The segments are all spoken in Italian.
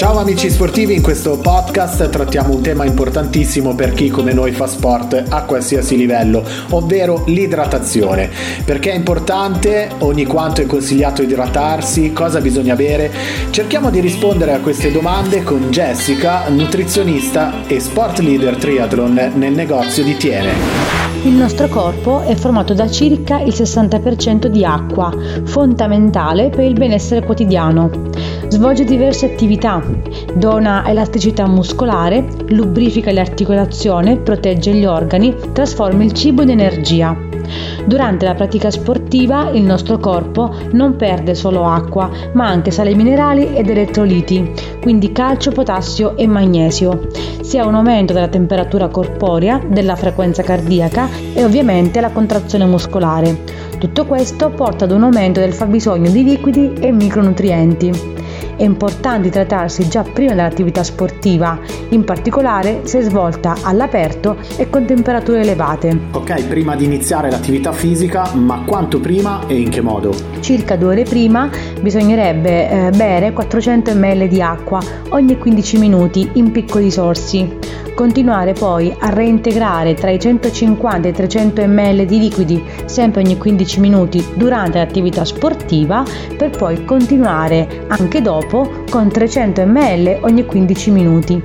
Ciao amici sportivi, in questo podcast trattiamo un tema importantissimo per chi come noi fa sport a qualsiasi livello, ovvero l'idratazione. Perché è importante, ogni quanto è consigliato idratarsi, cosa bisogna bere? Cerchiamo di rispondere a queste domande con Jessica, nutrizionista e sport leader triathlon nel negozio di Tiene. Il nostro corpo è formato da circa il 60% di acqua, fondamentale per il benessere quotidiano. Svolge diverse attività, dona elasticità muscolare, lubrifica le articolazioni, protegge gli organi, trasforma il cibo in energia. Durante la pratica sportiva il nostro corpo non perde solo acqua, ma anche sali minerali ed elettroliti, quindi calcio, potassio e magnesio. Si ha un aumento della temperatura corporea, della frequenza cardiaca e ovviamente la contrazione muscolare. Tutto questo porta ad un aumento del fabbisogno di liquidi e micronutrienti. È importante idratarsi già prima dell'attività sportiva, in particolare se svolta all'aperto e con temperature elevate. Ok, prima di iniziare l'attività fisica, ma quanto prima e in che modo? Circa due ore prima bisognerebbe eh, bere 400 ml di acqua ogni 15 minuti in piccoli sorsi. Continuare poi a reintegrare tra i 150 e i 300 ml di liquidi sempre ogni 15 minuti durante l'attività sportiva per poi continuare anche dopo con 300 ml ogni 15 minuti.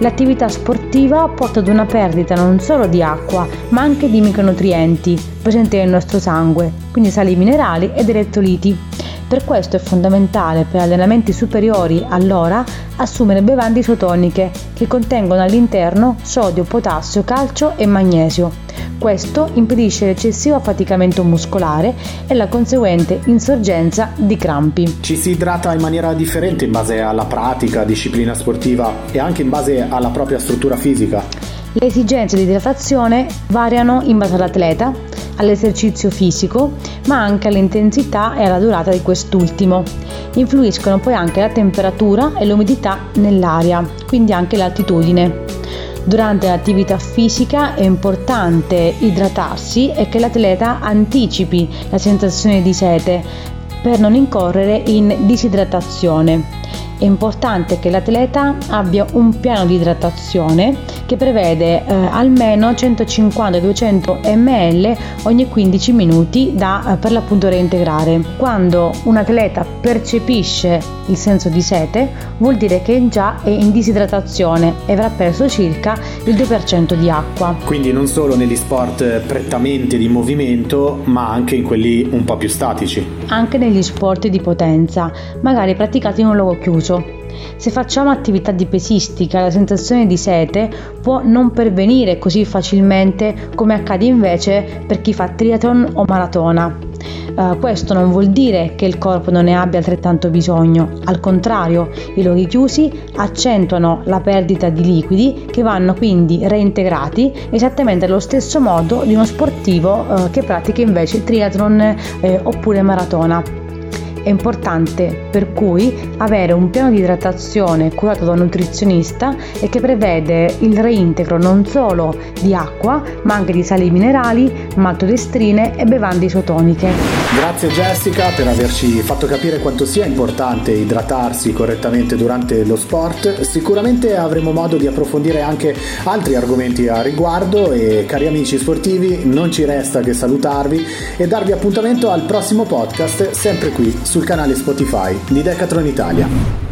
L'attività sportiva porta ad una perdita non solo di acqua, ma anche di micronutrienti presenti nel nostro sangue, quindi sali minerali ed elettroliti. Per questo è fondamentale per allenamenti superiori all'ora assumere bevande isotoniche che contengono all'interno sodio, potassio, calcio e magnesio. Questo impedisce l'eccessivo affaticamento muscolare e la conseguente insorgenza di crampi. Ci si idrata in maniera differente in base alla pratica, disciplina sportiva e anche in base alla propria struttura fisica. Le esigenze di idratazione variano in base all'atleta, all'esercizio fisico, ma anche all'intensità e alla durata di quest'ultimo. Influiscono poi anche la temperatura e l'umidità nell'aria, quindi anche l'altitudine. Durante l'attività fisica è importante idratarsi e che l'atleta anticipi la sensazione di sete per non incorrere in disidratazione. È importante che l'atleta abbia un piano di idratazione che prevede eh, almeno 150-200 ml ogni 15 minuti da eh, per l'appunto reintegrare. Quando un atleta percepisce il senso di sete vuol dire che già è in disidratazione e avrà perso circa il 2% di acqua. Quindi non solo negli sport prettamente di movimento ma anche in quelli un po' più statici. Anche negli sport di potenza, magari praticati in un luogo chiuso. Se facciamo attività di pesistica, la sensazione di sete può non pervenire così facilmente come accade invece per chi fa triathlon o maratona. Uh, questo non vuol dire che il corpo non ne abbia altrettanto bisogno, al contrario, i luoghi chiusi accentuano la perdita di liquidi che vanno quindi reintegrati esattamente allo stesso modo di uno sportivo uh, che pratica invece triathlon eh, oppure maratona è importante per cui avere un piano di idratazione curato da un nutrizionista e che prevede il reintegro non solo di acqua ma anche di sali minerali, maltodestrine e bevande isotoniche. Grazie Jessica per averci fatto capire quanto sia importante idratarsi correttamente durante lo sport. Sicuramente avremo modo di approfondire anche altri argomenti a riguardo e cari amici sportivi non ci resta che salutarvi e darvi appuntamento al prossimo podcast sempre qui su sul canale Spotify di Decathlon Italia.